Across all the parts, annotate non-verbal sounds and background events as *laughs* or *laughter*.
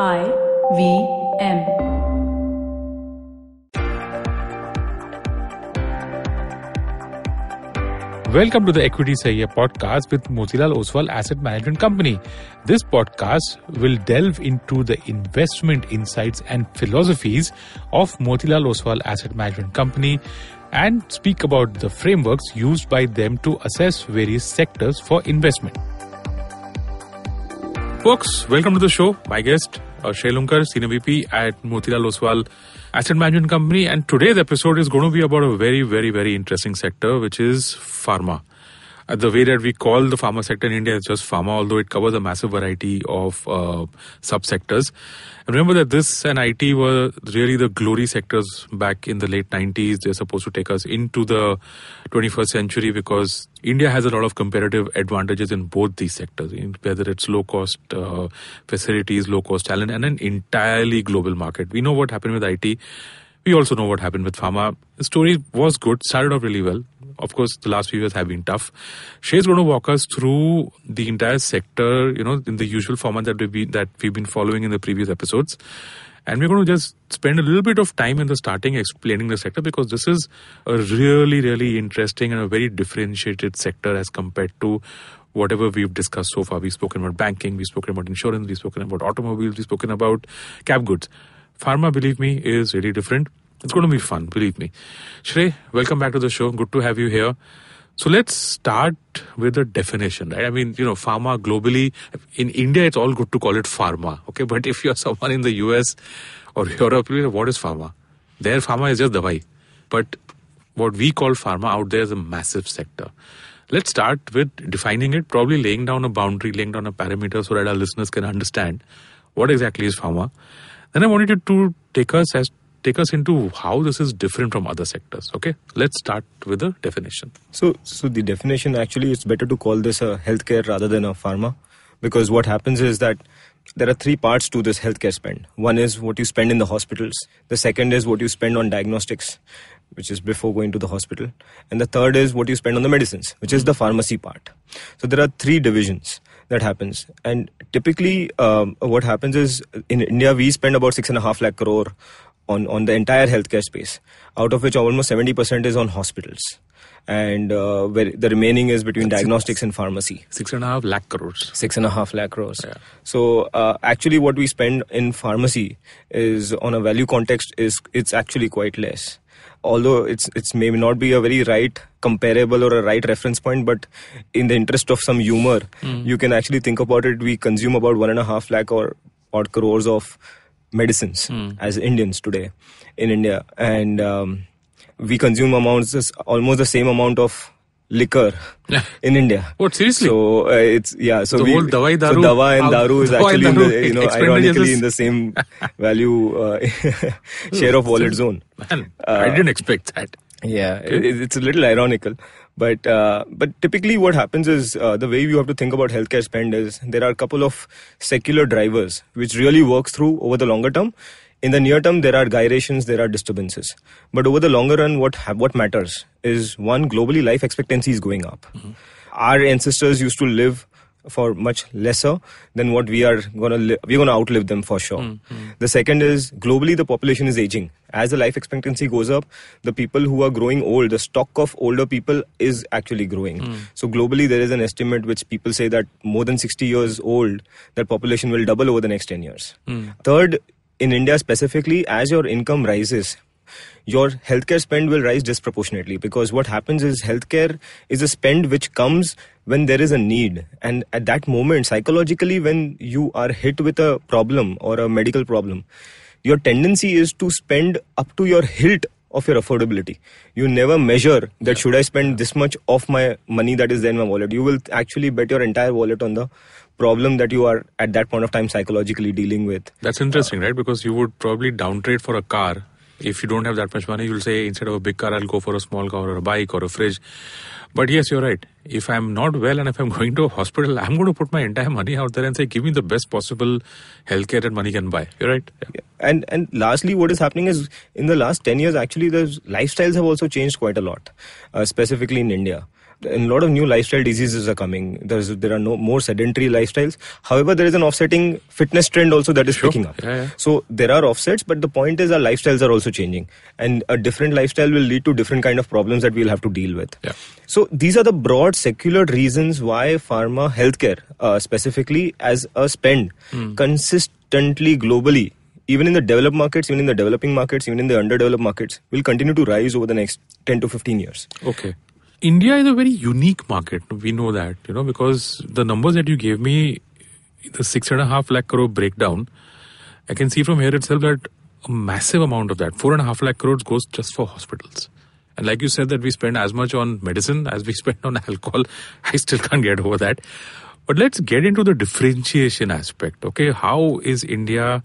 I V M. Welcome to the Equity Sahiya podcast with Motilal Oswal Asset Management Company. This podcast will delve into the investment insights and philosophies of Motilal Oswal Asset Management Company and speak about the frameworks used by them to assess various sectors for investment. Folks, welcome to the show. My guest, uh, Shrey Loonker, Senior VP at Motilal Oswal Asset Management Company. And today's episode is going to be about a very, very, very interesting sector, which is pharma. Uh, the way that we call the pharma sector in India is just pharma, although it covers a massive variety of uh, subsectors. Remember that this and IT were really the glory sectors back in the late 90s. They're supposed to take us into the 21st century because India has a lot of comparative advantages in both these sectors, whether it's low cost uh, facilities, low cost talent, and an entirely global market. We know what happened with IT. We also know what happened with pharma. The story was good, started off really well. Of course, the last few years have been tough. Shrey's going to walk us through the entire sector, you know, in the usual format that we've been, that we've been following in the previous episodes. And we're going to just spend a little bit of time in the starting explaining the sector because this is a really, really interesting and a very differentiated sector as compared to whatever we've discussed so far. We've spoken about banking, we've spoken about insurance, we've spoken about automobiles, we've spoken about cap goods. Pharma, believe me, is really different. It's going to be fun, believe me. Shrey, welcome back to the show. Good to have you here. So let's start with the definition, right? I mean, you know, pharma globally, in India, it's all good to call it pharma, okay? But if you're *laughs* someone in the US or Europe, what is pharma? Their pharma is just dawai. But what we call pharma out there is a massive sector. Let's start with defining it, probably laying down a boundary, laying down a parameter so that our listeners can understand what exactly is pharma. Then I wanted you to take us as take us into how this is different from other sectors. Okay, let's start with the definition. So, so the definition actually it's better to call this a healthcare rather than a pharma, because what happens is that there are three parts to this healthcare spend. One is what you spend in the hospitals. The second is what you spend on diagnostics, which is before going to the hospital, and the third is what you spend on the medicines, which is the pharmacy part. So there are three divisions that happens, and typically um, what happens is in India we spend about six and a half lakh crore on, on the entire healthcare space, out of which almost 70% is on hospitals. And uh, where the remaining is between That's diagnostics and pharmacy. Six and a half lakh crores. Six and a half lakh crores. Yeah. So uh, actually, what we spend in pharmacy is on a value context is it's actually quite less. Although it's it's maybe not be a very right comparable or a right reference point, but in the interest of some humor, mm. you can actually think about it. We consume about one and a half lakh or odd crores of medicines mm. as Indians today in India, and um, we consume amounts almost the same amount of liquor in India. What seriously? So uh, it's yeah. So the we, whole dawai daru, so dawa and daru is actually daru, the, you know ironically in the same *laughs* value uh, share of wallet zone. Man, uh, I didn't expect that. Yeah, okay. it, it's a little ironical. But uh, but typically, what happens is uh, the way you have to think about healthcare spend is there are a couple of secular drivers which really works through over the longer term. In the near term, there are gyrations, there are disturbances. But over the longer run, what ha- what matters is one globally life expectancy is going up. Mm-hmm. Our ancestors used to live for much lesser than what we are gonna li- we're gonna outlive them for sure. Mm-hmm. The second is globally the population is aging. As the life expectancy goes up, the people who are growing old, the stock of older people is actually growing. Mm. So globally there is an estimate which people say that more than 60 years old, that population will double over the next 10 years. Mm. Third, in India specifically, as your income rises, your healthcare spend will rise disproportionately because what happens is healthcare is a spend which comes when there is a need. And at that moment psychologically when you are hit with a problem or a medical problem your tendency is to spend up to your hilt of your affordability. You never measure that should i spend this much of my money that is there in my wallet. You will actually bet your entire wallet on the problem that you are at that point of time psychologically dealing with that's interesting uh, right because you would probably downtrade for a car if you don't have that much money, you'll say instead of a big car, I'll go for a small car or a bike or a fridge. But yes, you're right. If I'm not well and if I'm *laughs* going to a hospital, I'm going to put my entire money out there and say, give me the best possible healthcare that money can buy. You're right. Yeah. And and lastly, what is happening is in the last ten years, actually, the lifestyles have also changed quite a lot, uh, specifically in India. And a lot of new lifestyle diseases are coming. There's, there are no more sedentary lifestyles. However, there is an offsetting fitness trend also that is picking up. Yeah, yeah. So there are offsets, but the point is our lifestyles are also changing, and a different lifestyle will lead to different kind of problems that we'll have to deal with. Yeah. So these are the broad secular reasons why pharma healthcare, uh, specifically as a spend, consistently globally, even in the developed markets, even in the developing markets, even in the underdeveloped markets, will continue to rise over the next 10 to 15 years. Okay. India is a very unique market. We know that, you know, because the numbers that you gave me, the six and a half lakh crore breakdown, I can see from here itself that a massive amount of that, four and a half lakh crores, goes just for hospitals. And like you said, that we spend as much on medicine as we *laughs* spend on alcohol. I still can't get over that. But let's get into the differentiation aspect. Okay, how is India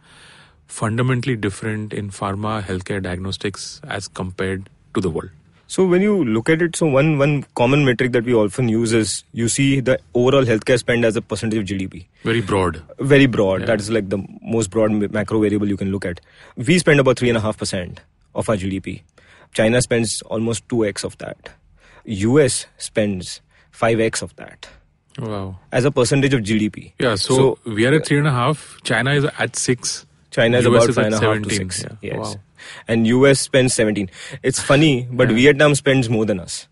fundamentally different in pharma, healthcare, diagnostics as compared to the world? So when you look at it, so one one common metric that we often use is you see the overall healthcare spend as a percentage of GDP. Very broad. Very broad. Yeah. That is like the most broad macro variable you can look at. We spend about three and a half percent of our GDP. China spends almost two x of that. US spends five x of that Wow. as a percentage of GDP. Yeah, so, we are at three and a half. China is at six. China is US about is five and a half to six. yeah. Yes. Wow. And US spends 17. It's funny, but Yeah. Vietnam spends more than us.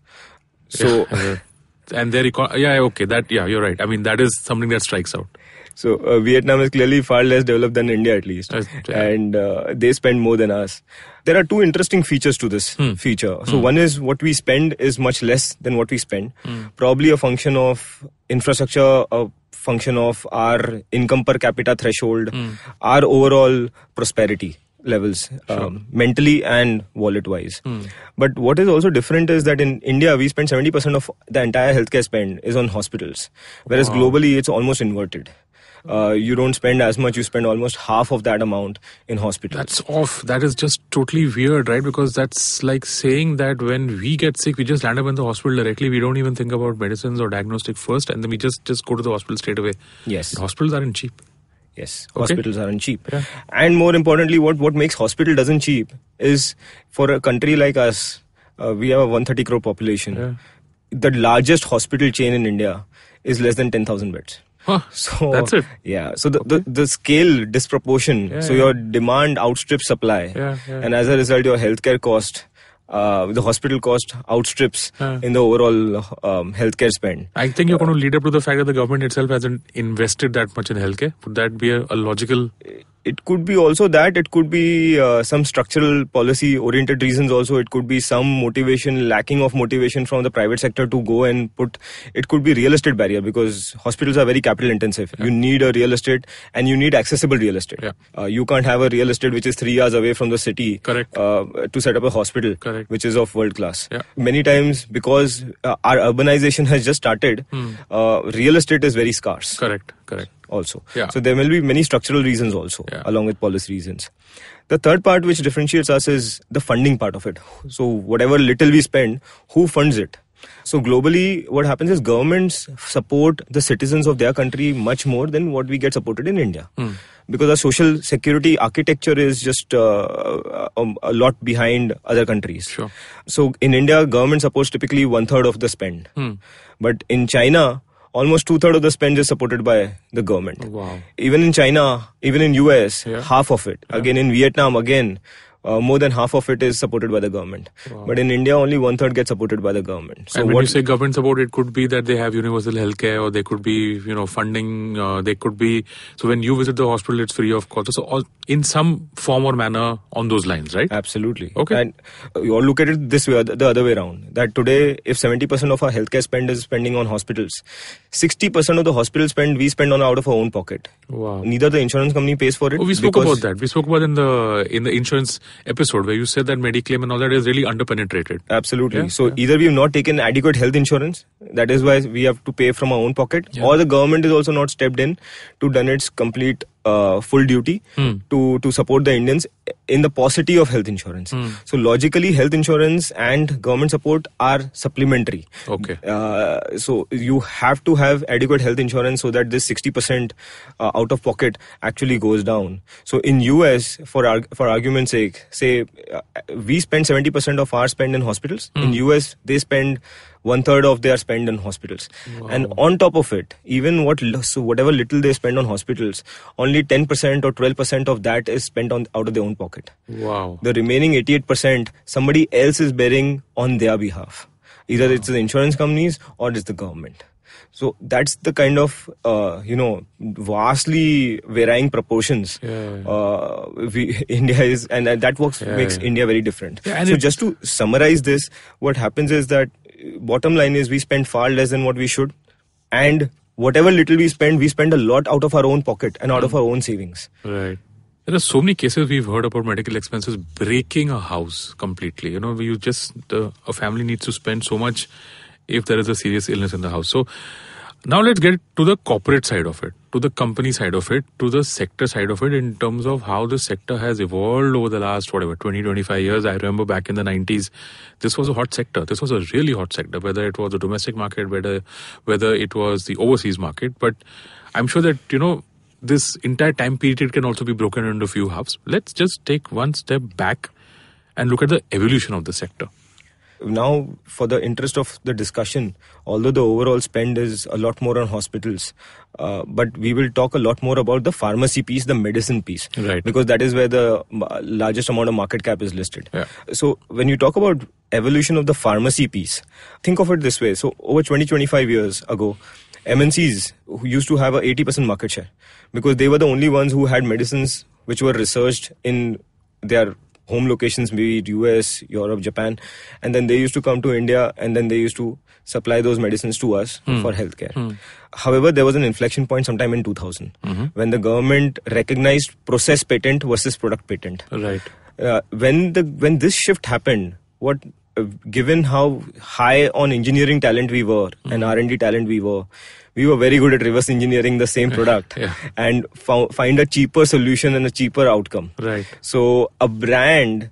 So, Yeah, *laughs* and their eco- yeah, okay, that yeah, you're right. I mean, that is something that strikes out. so uh, Vietnam is clearly far less developed than India, at least, yeah. and uh, they spend more than us. There are two interesting features to this Hmm. feature. So one is what we spend is much less than what we spend, Hmm. probably a function of infrastructure, a function of our income per capita threshold, Hmm. our overall prosperity levels um, mentally and wallet wise Hmm. but what is also different is that in india we spend 70% of the entire healthcare spend is on hospitals whereas Wow. globally it's almost inverted uh, you don't spend as much you spend almost half of that amount in hospitals That's off. That is just totally weird, right? Because that's like saying that when we get sick, we just land up in the hospital directly. We don't even think about medicines or diagnostic first, and then we just just go to the hospital straight away. yes And hospitals aren't cheap. Yes, Okay. hospitals aren't cheap. Yeah. And more importantly, what, what makes hospital doesn't cheap is for a country like us, uh, we have a 130 crore population. Yeah. The largest hospital chain in India is less than 10,000 beds. Huh, So that's it. Yeah. So the, the, the scale disproportion. Yeah, so your demand outstrips supply. And as a result, your healthcare cost, uh, the hospital cost outstrips Yeah. in the overall um, healthcare spend. I think you're going to lead up to the fact that the government itself hasn't invested that much in healthcare. Would that be a, a logical? It could be also that it could be uh, some structural policy oriented reasons also it could be some motivation lacking of motivation from the private sector to go and put it could be real estate barrier because hospitals are very capital intensive you need a real estate and you need accessible real estate Yeah. uh, you can't have a real estate which is 3 hours away from the city Correct. uh, to set up a hospital Correct. which is of world class Yeah. many times because uh, our urbanization has just started uh, real estate is very scarce Correct. Correct. Also. Yeah. So there will be many structural reasons also, Yeah. along with policy reasons. The third part which differentiates us is the funding part of it. So whatever little we spend, who funds it? So globally, what happens is governments support the citizens of their country much more than what we get supported in India. Hmm. Because our social security architecture is just uh, a, a lot behind other countries. Sure. So in India, government supports typically one third of the spend. Hmm. But in China, almost two thirds of the spend is supported by the government. Wow. Even in China, even in US, Yeah. half of it. Again in Vietnam, again. Uh, more than half of it is supported by the government, Wow. but in India only one third gets supported by the government. So and when what you say government support, it could be that they have universal healthcare, or they could be, you know, funding. Uh, they could be. So when you visit the hospital, it's free of cost. So all, in some form or manner, on those lines, right? Absolutely. Okay. And uh, you all look at it this way, the other way around. That today, if 70% of our healthcare spend is spending on hospitals, 60% of the hospital spend we spend on out of our own pocket. Wow. Neither the insurance company pays for it. Oh, we spoke about that. We spoke about in the in the insurance episode where you said that Mediclaim and all that is really underpenetrated. Absolutely. Yeah, so yeah. either we have not taken adequate health insurance, that is why we have to pay from our own pocket, Yeah. or the government is also not stepped in to done its complete uh, full duty Hmm. to to support the Indians in the paucity of health insurance. Hmm. So logically, health insurance and government support are supplementary. Okay. Uh, so you have to have adequate health insurance so that this 60% uh, out of pocket actually goes down. So in US, for arg- for argument's sake, say uh, we spend 70% of our spend in hospitals. In US, they spend one third of their spend on hospitals. And on top of it, even what so whatever little they spend on hospitals, only 10% or 12% of that is spent on out of their own pocket. Wow. The remaining 88%, somebody else is bearing on their behalf. Either it's the insurance companies or it's the government. So that's the kind of uh, you know vastly varying proportions Yeah. uh, we, *laughs* India is, and that works Yeah, makes yeah. India very different. So just to summarize this, what happens is that bottom line is we spend far less than what we should, and whatever little we spend, we spend a lot out of our own pocket and out of our own savings. Right. There are so many cases we've heard about medical expenses breaking a house completely. You know, you just uh, a family needs to spend so much if there is a serious illness in the house. So now let's get to the corporate side of it, to the company side of it, to the sector side of it in terms of how the sector has evolved over the last whatever 20 25 years. I remember back in the 90s this was a hot sector. This was a really hot sector whether it was the domestic market whether whether it was the overseas market but I'm sure that you know this entire time period can also be broken into a few halves. Let's just take one step back and look at the evolution of the sector. Now for the interest of the discussion although the overall spend is a lot more on hospitals uh, but we will talk a lot more about the pharmacy piece the medicine piece Right. because that is where the largest amount of market cap is listed Yeah. so when you talk about evolution of the pharmacy piece think of it this way so over 20 25 years ago mncs who used to have a 80% market share because they were the only ones who had medicines which were researched in their home locations, be it US, Europe, Japan, and then they used to come to India and then they used to supply those medicines to us for healthcare. However, there was an inflection point sometime in 2000 when the government recognized process patent versus product patent. Right. Uh, when the when this shift happened, what uh, given how high on engineering talent we were and R and D talent we were, we were very good at reverse engineering the same product *laughs* Yeah. and find a cheaper solution and a cheaper outcome. Right. So a brand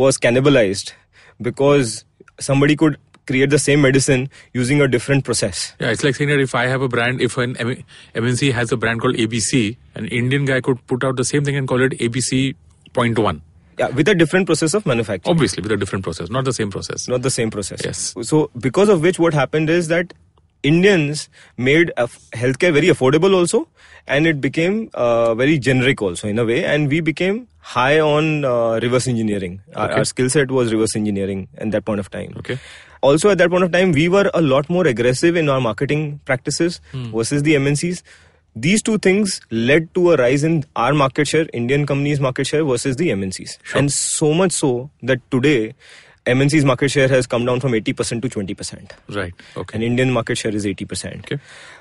was cannibalized because somebody could create the same medicine using a different process. Yeah, it's like saying that if I have a brand, if an M- MNC has a brand called ABC, an Indian guy could put out the same thing and call it ABC point one. Yeah, with a different process of manufacturing. Obviously, with a different process, not the same process. not the same process. Yes. So because of which, what happened is that Indians made healthcare very affordable also, and it became uh, very generic also in a way, and we became high on uh, reverse engineering. Our, Okay. our skill set was reverse engineering at that point of time. Okay. Also, at that point of time, we were a lot more aggressive in our marketing practices Hmm. versus the MNCs. These two things led to a rise in our market share, Indian companies' market share versus the MNCs. And so much so that today, MNC's market share has come down from 80% to 20%. Right. Okay. And Indian market share is 80%. Okay.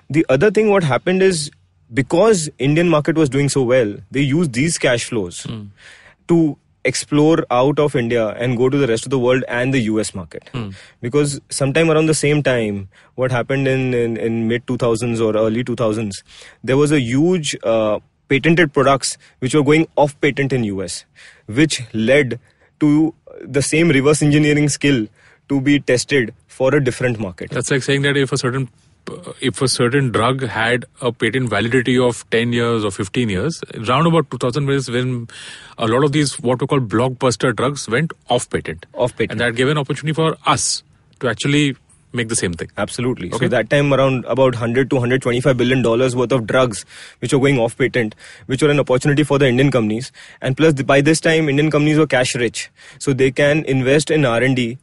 The other thing what happened is because Indian market was doing so well, they used these cash flows to explore out of India and go to the rest of the world and the US market. Because sometime around the same time, what happened in, in, in mid 2000s or early 2000s, there was a huge uh, patented products which were going off patent in US, which led to the same reverse engineering skill to be tested for a different market. That's like saying that if a certain if a certain drug had a patent validity of 10 years or 15 years, round about 2000 is when a lot of these what we call blockbuster drugs went off patent. Off patent. And that gave an opportunity for us to actually make the same thing. Absolutely. Okay. So that time around about 100 to 125 billion dollars worth of drugs which were going off patent, which were an opportunity for the Indian companies. And plus by this time Indian companies were cash rich. So they can invest in R&D,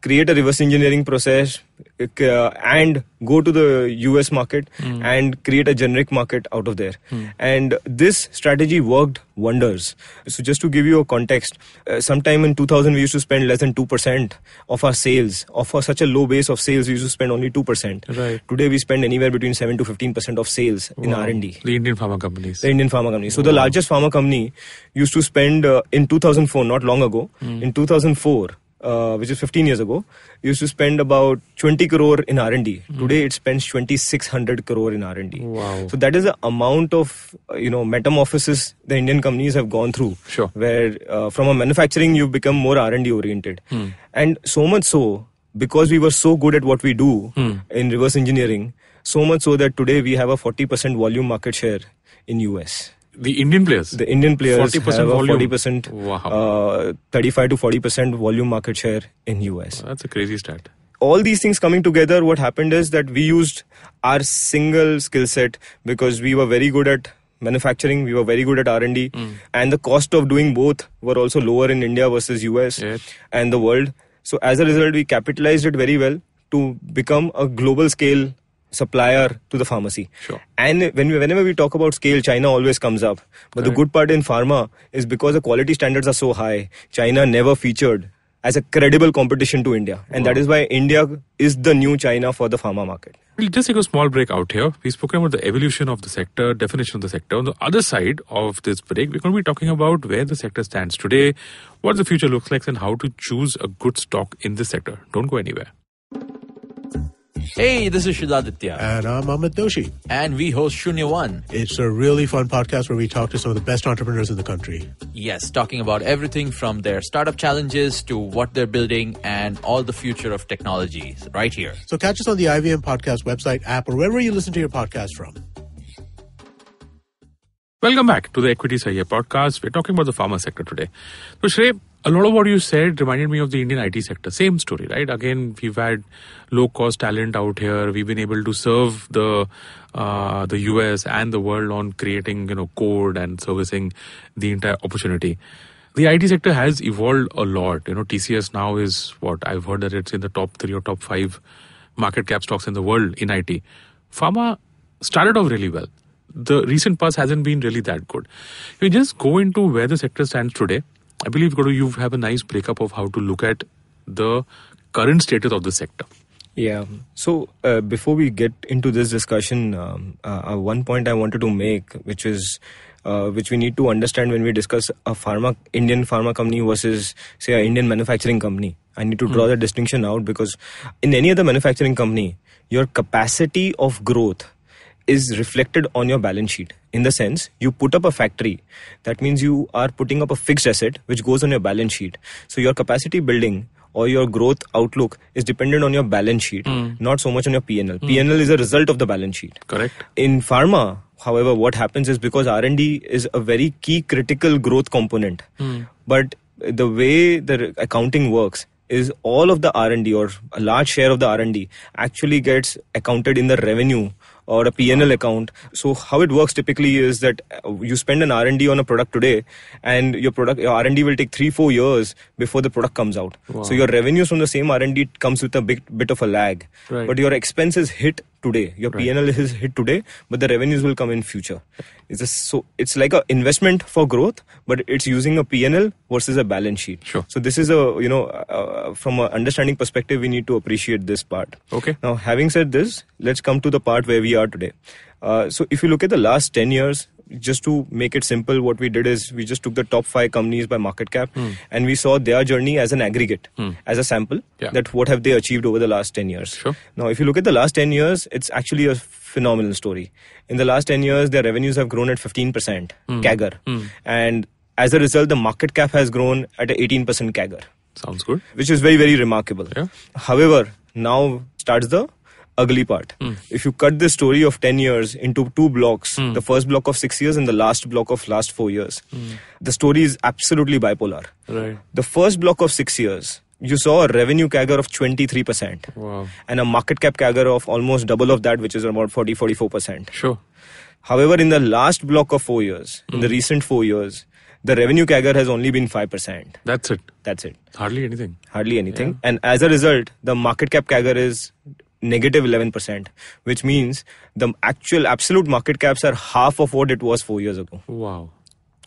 create a reverse engineering process uh, and go to the US market and create a generic market out of there. And this strategy worked wonders. So just to give you a context, uh, sometime in 2000 we used to spend less than 2% of our sales. Of our such a low base of sales, we used to spend only 2%. Right. Today we spend anywhere between 7 to 15% of sales in R&D. The Indian pharma companies. The Indian pharma company. So the largest pharma company used to spend uh, in 2004, not long ago, in 2004, uh, which is 15 years ago, used to spend about 20 crore in R&D. Today it spends 2600 crore in R&D. Wow. So that is the amount of uh, you know metamorphosis the Indian companies have gone through. Sure. Where uh, from a manufacturing you've become more R&D oriented, and so much so because we were so good at what we do in reverse engineering, so much so that today we have a 40% volume market share in US. The Indian players. The Indian players 40% have a volume. 40%, Wow. uh, 35 to 40% volume market share in US. That's a crazy stat. all these things coming together, what happened is that we used our single skill set because we were very good at manufacturing we were very good at r&d Hmm. and the cost of doing both were also lower in india versus us Yeah. and the world so as a result we capitalized it very well to become a global scale supplier to the pharmacy Sure. and when we, whenever we talk about scale china always comes up but the good part in pharma is because the quality standards are so high china never featured as a credible competition to india and that Wow. is why india is the new china for the pharma market We'll just take a small break out here. We've spoken about the evolution of the sector, definition of the sector. On the other side of this break, we're going to be talking about where the sector stands today, what the future looks like, and how to choose a good stock in this sector. Don't go anywhere. Hey, this is Shudaditya, And I'm Ahmed Doshi. and we host Shunya One. It's a really fun podcast where we talk to some of the best entrepreneurs in the country. Yes, talking about everything from their startup challenges to what they're building and all the future of technologies right here. So catch us on the IVM Podcast website, app, or wherever you listen to your podcast from. Welcome back to the Equity Sahiya podcast. We're talking about the pharma sector today. So, Shrey, a lot of what you said reminded me of the Indian IT sector. Same story, right? Again, we've had low cost talent out here. We've been able to serve the uh, the US and the world on creating, you know, code and servicing the entire opportunity. The IT sector has evolved a lot. You know, TCS now is what I've heard that it's in the top three or top five market cap stocks in the world in IT. Pharma started off really well the recent past hasn't been really that good. If you just go into where the sector stands today. I believe Guru, you have a nice breakup of how to look at the current status of the sector. Yeah. So uh, before we get into this discussion, um, uh, uh, one point I wanted to make, which is uh, which we need to understand when we discuss a pharma Indian pharma company versus say an Indian manufacturing company. I need to draw the distinction out because in any other manufacturing company, your capacity of growth is reflected on your balance sheet in the sense you put up a factory. That means you are putting up a fixed asset which goes on your balance sheet. So your capacity building or your growth outlook is dependent on your balance sheet hmm. not so much on your pnl hmm. pnl is a result of the balance sheet. Correct? in pharma however what happens is because r&d is a very key critical growth component hmm. but the way the accounting works is all of the r&d or a large share of the r&d actually gets accounted in the revenue or a P&L account. So how it works typically is that uh, you spend an R&D on a product today, and your product your R&D will take three four years before the product comes out. So your revenues from the same R&D comes with a big bit of a lag, Right. but your expenses hit today. Your Right. P&L is hit today, but the revenues will come in future. It's a, so it's like a investment for growth, but it's using a P&L versus a balance sheet. Sure. So this is a you know uh, from an understanding perspective, we need to appreciate this part. Okay. Now, having said this, let's come to the part where we are today. Uh, so, if you look at the last 10 years, just to make it simple, what we did is we just took the top five companies by market cap hmm. and we saw their journey as an aggregate, hmm. as a sample, Yeah. that what have they achieved over the last 10 years. Sure. Now, if you look at the last 10 years, it's actually a phenomenal story. In the last 10 years, their revenues have grown at 15% hmm. CAGR. And as a result, the market cap has grown at 18% CAGR Sounds good. which is very very remarkable Yeah. however now starts the ugly part hmm. if you cut the story of 10 years into two blocks hmm. the first block of 6 years and the last block of last 4 years hmm. the story is absolutely bipolar Right. the first block of 6 years you saw a revenue CAGR of 23% Wow. and a market cap CAGR of almost double of that which is about 40 44% Sure. However, in the last block of four years, in the recent four years, the revenue CAGR has only been 5%. That's it. That's it. Hardly anything. hardly anything. And as a result, the market cap CAGR is negative 11%, which means the actual absolute market caps are half of what it was four years ago. Wow.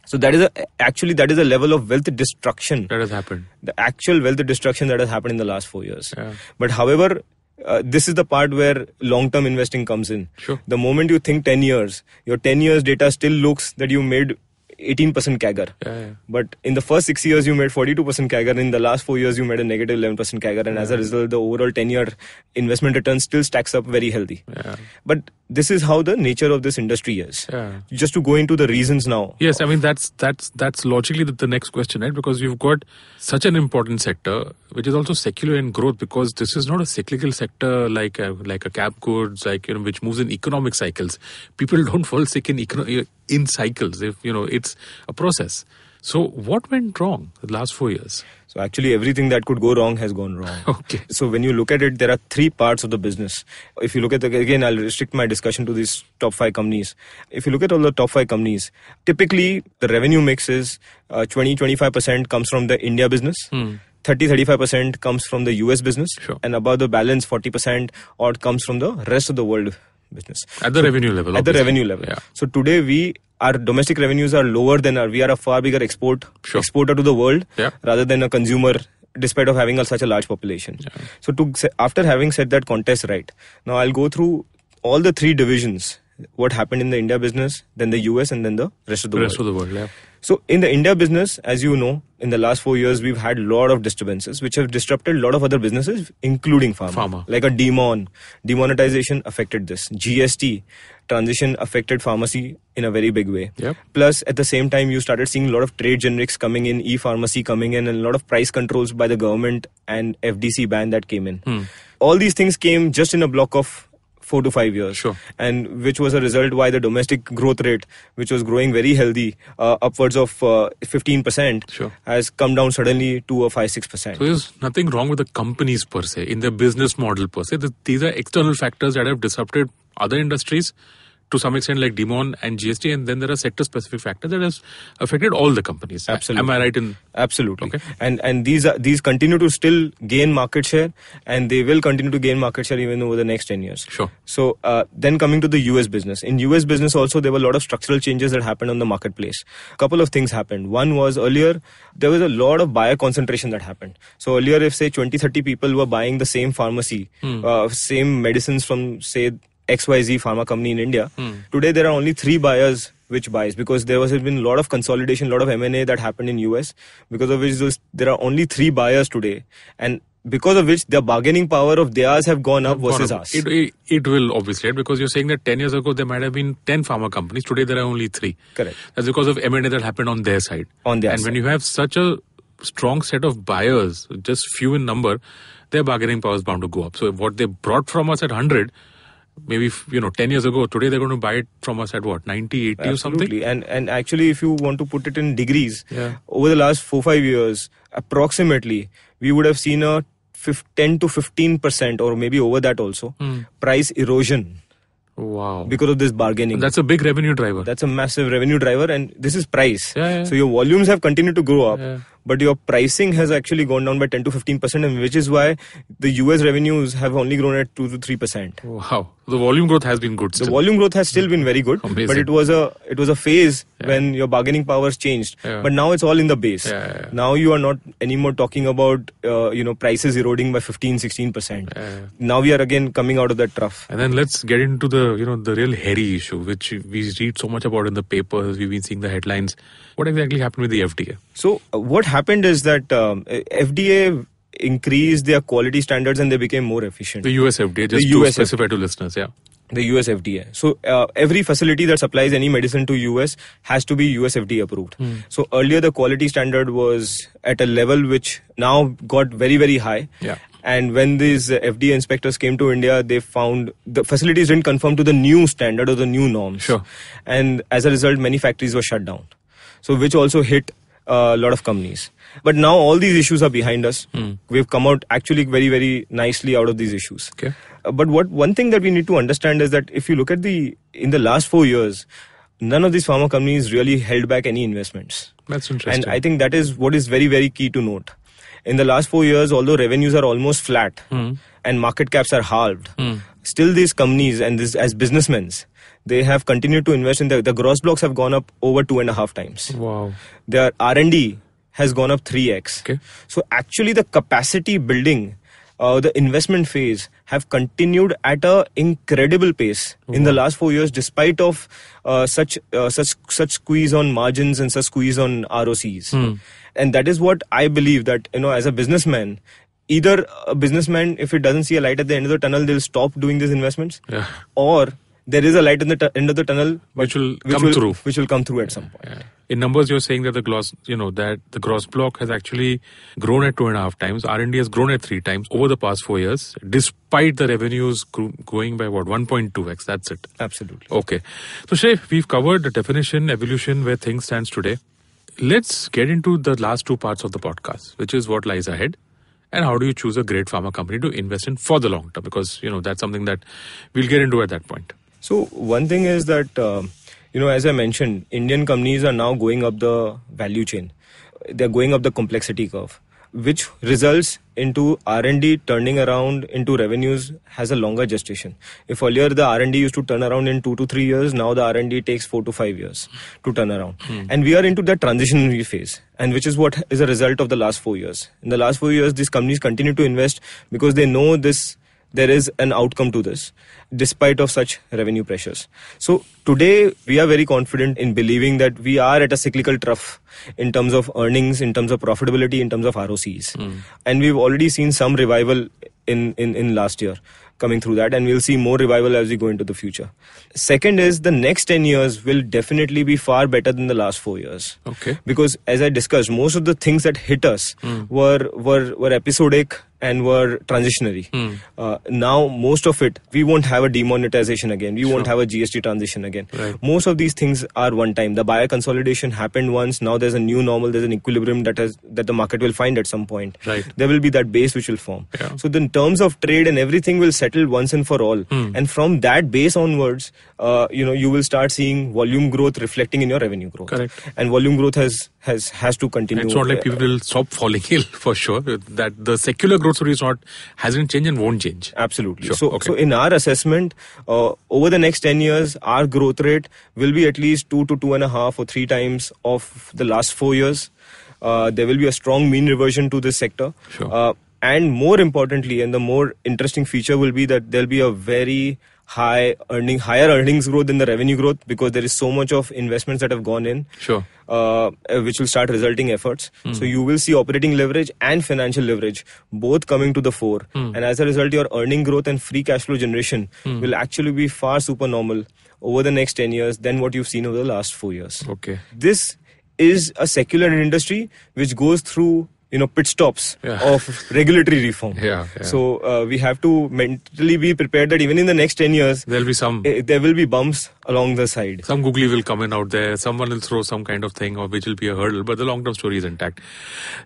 So that is a, actually that is a level of wealth destruction. That has happened. The actual wealth destruction that has happened in the last four years. Yeah. But however, uh, this is the part where long-term investing comes in. Sure. The moment you think 10 years, your 10 years data still looks that you made 18% CAGR. Yeah, yeah. But in the first six years, you made 42% CAGR. In the last four years, you made a negative 11% CAGR. And as a result, the overall 10 year investment return still stacks up very healthy. Yeah. But this is how the nature of this industry is. Yeah. Just to go into the reasons now. Yes, I mean that's that's that's logically the, the next question, right? Because you've got such an important sector, which is also secular in growth, because this is not a cyclical sector like a, like a cap goods, like you know, which moves in economic cycles. People *laughs* don't fall sick in econo- in cycles. If you know, it's a process. So what went wrong the last four years? So actually, everything that could go wrong has gone wrong. *laughs* Okay. So when you look at it, there are three parts of the business. If you look at the, again, I'll restrict my discussion to these top five companies. If you look at all the top five companies, typically the revenue mix is uh, 20 25% comes from the India business. 30 35% comes from the US business Sure. and about the balance 40% or comes from the rest of the world business At the revenue level. at the revenue level. Yeah. So today we our domestic revenues are lower than our we are a far bigger export Sure. exporter to the world Yeah. rather than a consumer despite of having a, such a large population. yeah. So to after having set that contest right, now I'll go through all the three divisions what happened in the India business, then the US and then the rest of the The rest world. of the world, yeah. So in the India business, as you know, in the last four years, we've had a lot of disturbances which have disrupted a lot of other businesses, including pharma. Pharma. Like a demon, demonetization affected this. GST transition affected pharmacy in a very big way. Yep. Plus, at the same time, you started seeing a lot of trade generics coming in, e-pharmacy coming in, and a lot of price controls by the government and FDC ban that came in. Hmm. All these things came just in a block of four to five years Sure. and which was a result why the domestic growth rate which was growing very healthy uh, upwards of uh, 15% Sure. has come down suddenly to a 5 6% So there's nothing wrong with the companies per se, in their business model per se. These are external factors that have disrupted other industries to some extent, like Demon and GST, and then there are sector-specific factors that has affected all the companies. Absolutely. Am I right in? absolutely Okay. and and these are these continue to still gain market share and they will continue to gain market share even over the next 10 years Sure. so uh, then coming to the us business in us business also there were a lot of structural changes that happened on the marketplace a couple of things happened one was earlier there was a lot of buyer concentration that happened so earlier if say 20 30 people were buying the same pharmacy uh, same medicines from say xyz pharma company in india hmm. today there are only three buyers which buys because there was been a lot of consolidation, a lot of M&A that happened in US because of which those, there are only three buyers today and because of which the bargaining power of theirs have gone up versus Gone up. us. It, it, it will obviously, right? because you're saying that 10 years ago there might have been 10 pharma companies. Today there are only three. Correct. That's because of M&A that happened on their side. On their and when you have such a strong set of buyers, just few in number, their bargaining power is bound to go up. So what they brought from us at 100, maybe you know 10 years ago, today they're going to buy it from us at what 90, 80 or something. Absolutely. And and actually, if you want to put it in degrees, Yeah. over the last four five years, approximately, we would have seen a 10 to 15 percent, or maybe over that also, Hmm. price erosion Wow. because of this bargaining. That's a big revenue driver. That's a massive revenue driver, and this is price. Yeah, yeah. So your volumes have continued to grow up, Yeah. But your pricing has actually gone down by 10 to 15 percent, and which is why the US revenues have only grown at 2 to 3 percent. wow. The volume growth has been good The volume growth has still been very good, Amazing. but it was a it was a phase when your bargaining powers changed. Yeah. But now it's all in the base. Yeah, yeah, yeah. Now you are not anymore talking about uh, you know prices eroding by 15 16 percent. Yeah, yeah. Now we are again coming out of that trough. And then let's get into the you know the real hairy issue, which we read so much about in the papers. We've been seeing the headlines. What exactly happened with the FDA? So uh, what happened is that um, uh, FDA increased their quality standards and they became more efficient. The US FDA, just The to US specify to listeners, yeah. the US FDA. So uh, every facility that supplies any medicine to US has to be US FDA approved. So earlier the quality standard was at a level which now got very very high. Yeah. And when these uh, FDA inspectors came to India, they found the facilities didn't conform to the new standard or the new norms. Sure. And as a result, many factories were shut down. So which also hit a lot of companies. But now all these issues are behind us. We've come out actually very very nicely out of these issues. Okay. Uh, but what one thing that we need to understand is that if you look at the in the last four years, none of these pharma companies really held back any investments. That's interesting. And I think that is what is very very key to note. In the last four years, although revenues are almost flat Hmm. and market caps are halved, still these companies and this as businessmen, they have continued to invest in the the gross blocks have gone up over two and a half times wow. their r&d has gone up 3x Okay. so actually the capacity building uh, the investment phase have continued at a incredible pace in the last 4 years despite of uh, such uh, such such squeeze on margins and such squeeze on ROCs Hmm. and that is what i believe that you know as a businessman either a businessman if it doesn't see a light at the end of the tunnel they'll stop doing these investments Yeah. or there is a light in the tu- end of the tunnel Which will come through. which will come through at some point Yeah. In numbers, you're saying that the gross, you know, that the gross block has actually grown at two and a half times. R&D has grown at three times over the past four years, despite the revenues gro- going by what 1.2x. That's it. absolutely Okay. So, Shrey, we've covered the definition, evolution, where things stands today. let's get into the last two parts of the podcast, which is what lies ahead and how do you choose a great pharma company to invest in for the long term? Because you know that's something that we'll get into at that point. So one thing is that uh, you know, as I mentioned, Indian companies are now going up the value chain. They're going up the complexity curve, which results into R&D turning around into revenues has a longer gestation. If earlier the R&D used to turn around in two to three years, now the R&D takes four to five years to turn around. And we are into that transitionary phase, and which is what is a result of the last four years. In the last four years, these companies continue to invest because they know this there is an outcome to this despite of such revenue pressures. So today we are very confident in believing that we are at a cyclical trough in terms of earnings in terms of profitability in terms of rocs hmm. and we've already seen some revival in, in in last year coming through that and we'll see more revival as we go into the future. Second is the next 10 years will definitely be far better than the last 4 years. Okay. because as i discussed most of the things that hit us hmm. were were were episodic and were transitionary. Uh, now most of it we won't have a demonetization again. We won't have a gst transition again. Right. most of these things are one time. The buyer consolidation happened once. Now there's a new normal. There's an equilibrium that has that the market will find at some point. Right. there will be that base which will form. Yeah. so the terms of trade and everything will settle once and for all. And from that base onwards uh, you know you will start seeing volume growth reflecting in your revenue growth Correct. and volume growth has has has to continue It's not like people will stop falling ill *laughs* for sure. That the secular growth story is not hasn't changed and won't change. Absolutely. Sure, So, okay. so in our assessment, uh, over the next 10 years, our growth rate will be at least two to two and a half or three times of the last four years. Uh, there will be a strong mean reversion to this sector. Sure. Uh, and more importantly, and the more interesting feature will be that there'll be a very high earning, higher earnings growth than the revenue growth because there is so much of investments that have gone in Sure. uh, which will start resulting efforts. Hmm. So you will see operating leverage and financial leverage both coming to the fore, hmm. and as a result, your earning growth and free cash flow generation hmm. will actually be far supernormal over the next ten years than what you've seen over the last four years. Okay. This is a secular industry which goes through you know pit stops Yeah. of regulatory reform. Yeah, yeah. So uh, we have to mentally be prepared that even in the next ten years, There'll be some eh, there will be bumps along the side. some googly will come in out there. Someone will throw some kind of thing, or which will be a hurdle. But the long term story is intact.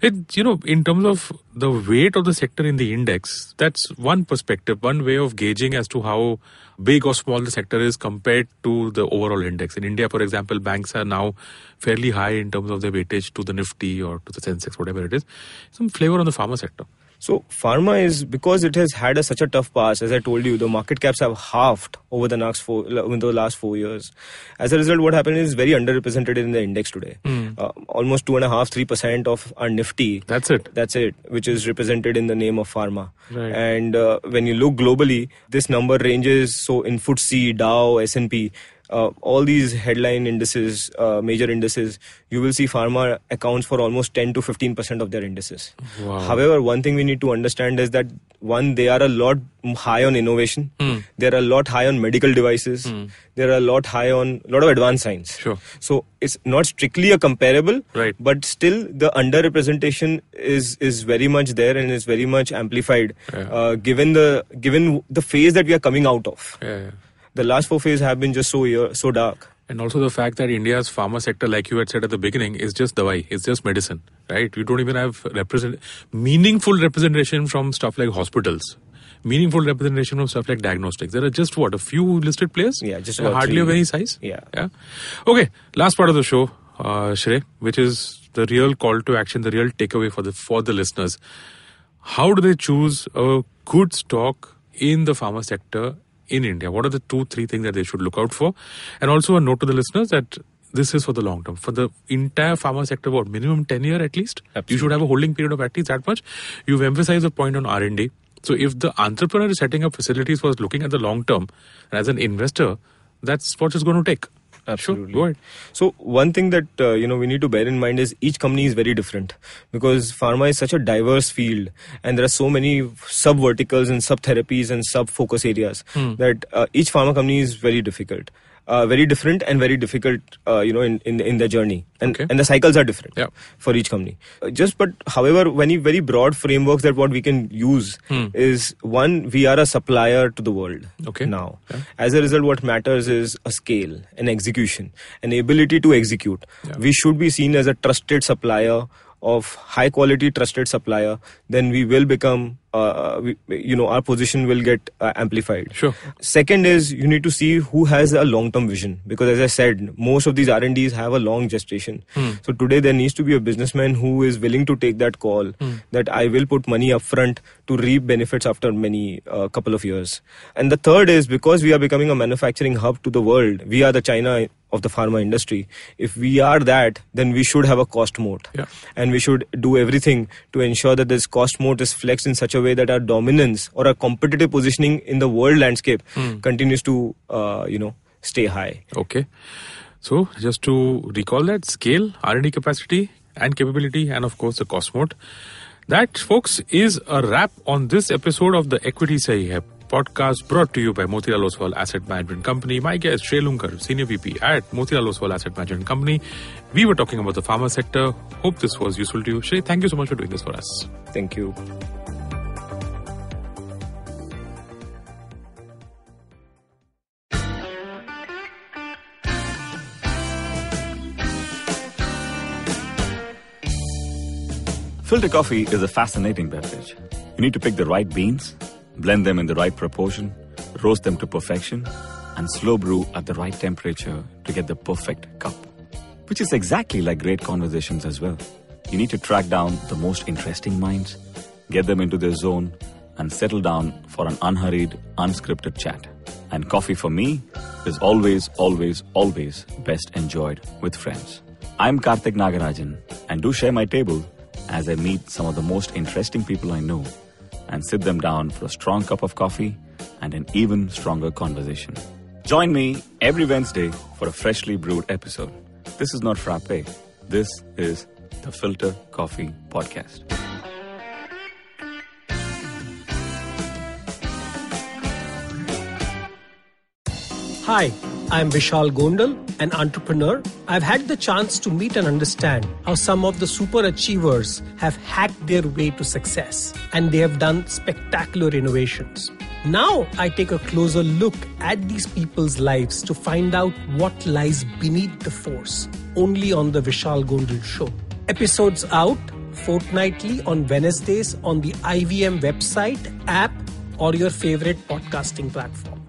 It you know in terms of the weight of the sector in the index, that's one perspective, one way of gauging as to how big or small the sector is compared to the overall index. In India, for example, banks are now fairly high in terms of their weightage to the Nifty or to the Sensex, whatever it is. Some flavor on the pharma sector. So pharma is because it has had a, such a tough past. As I told you, the market caps have halved over the next four, the last four years. As a result, what happened is very underrepresented in the index today. Uh, almost two and a half, three percent of our Nifty. That's it. That's it, which is represented in the name of pharma. Right. And uh, when you look globally, this number ranges. So in FTSE, Dow, S and P. Uh, all these headline indices, uh, major indices, you will see pharma accounts for almost 10 to 15 percent of their indices. Wow. However, one thing we need to understand is that one, they are a lot high on innovation. Hmm. They are a lot high on medical devices. They are a lot high on a lot of advanced science. Sure. So it's not strictly a comparable, Right. but still the underrepresentation is is very much there and is very much amplified, Yeah. uh, given the given the phase that we are coming out of. Yeah, yeah. The last four phases have been just so year, so dark. And also the fact that India's pharma sector, like you had said at the beginning, is just dawai. It's just medicine, right? You don't even have represent meaningful representation from stuff like hospitals, meaningful representation from stuff like diagnostics. There are just what a few listed players. Yeah, just hardly three. of any size. Yeah. yeah. Okay, last part of the show, uh, Shrey, which is the real call to action, the real takeaway for the for the listeners. How do they choose a good stock in the pharma sector in India? What are the two, three things that they should look out for? And also a note to the listeners that this is for the long term. For the entire pharma sector, what minimum ten year at least? You should have a holding period of at least that much. You've emphasized the point on R and D. So if the entrepreneur is setting up facilities was looking at the long term, and as an investor, that's what it's going to take. Absolutely. Sure, go ahead. So one thing that uh, you know we need to bear in mind is each company is very different because pharma is such a diverse field and there are so many sub verticals and sub therapies and sub focus areas that uh, each pharma company is very difficult. Uh, very different and very difficult, uh, you know, in, in in their journey, and Okay. and the cycles are different Yeah. for each company. Uh, just but however, very very broad frameworks that what we can use is one, we are a supplier to the world. Okay. Now, as a result, what matters is a scale, an execution, an ability to execute. Yeah. We should be seen as a trusted supplier of high quality trusted supplier then we will become uh, we, you know our position will get uh, amplified. Sure. second is you need to see who has a long term vision because as i said most of these r&ds have a long gestation. So today there needs to be a businessman who is willing to take that call that i will put money upfront to reap benefits after many uh, couple of years. And the third is because we are becoming a manufacturing hub to the world we are the china of the pharma industry if we are that then we should have a cost moat Yeah. and we should do everything to ensure that this cost moat is flexed in such a way that our dominance or our competitive positioning in the world landscape continues to uh, you know stay high Okay. So just to recall that scale, R&D capacity and capability and of course the cost moat. That folks is a wrap on this episode of the Equity Sahi Hai podcast brought to you by Motilal Oswal Asset Management Company. My guest Shrey Loonker, Senior VP at Motilal Oswal Asset Management Company. We were talking about the pharma sector. Hope this was useful to you. Shrey, thank you so much for doing this for us. thank you Filter coffee is a fascinating beverage. You need to pick the right beans, blend them in the right proportion, roast them to perfection, and slow brew at the right temperature to get the perfect cup. Which is exactly like great conversations as well. You need to track down the most interesting minds, get them into their zone, and settle down for an unhurried, unscripted chat. And coffee for me is always, always, always best enjoyed with friends. I'm Karthik Nagarajan, and do share my table as I meet some of the most interesting people I know and sit them down for a strong cup of coffee and an even stronger conversation. Join me every Wednesday for a freshly brewed episode. This is not Frappe. This is the Filter Coffee Podcast. Hi, I'm Vishal Gondal, an entrepreneur. I've had the chance to meet and understand how some of the super achievers have hacked their way to success and they have done spectacular innovations. Now I take a closer look at these people's lives to find out what lies beneath the force, only on the Vishal Gondal Show. Episodes out fortnightly on Wednesdays on the IVM website, app, or your favorite podcasting platform.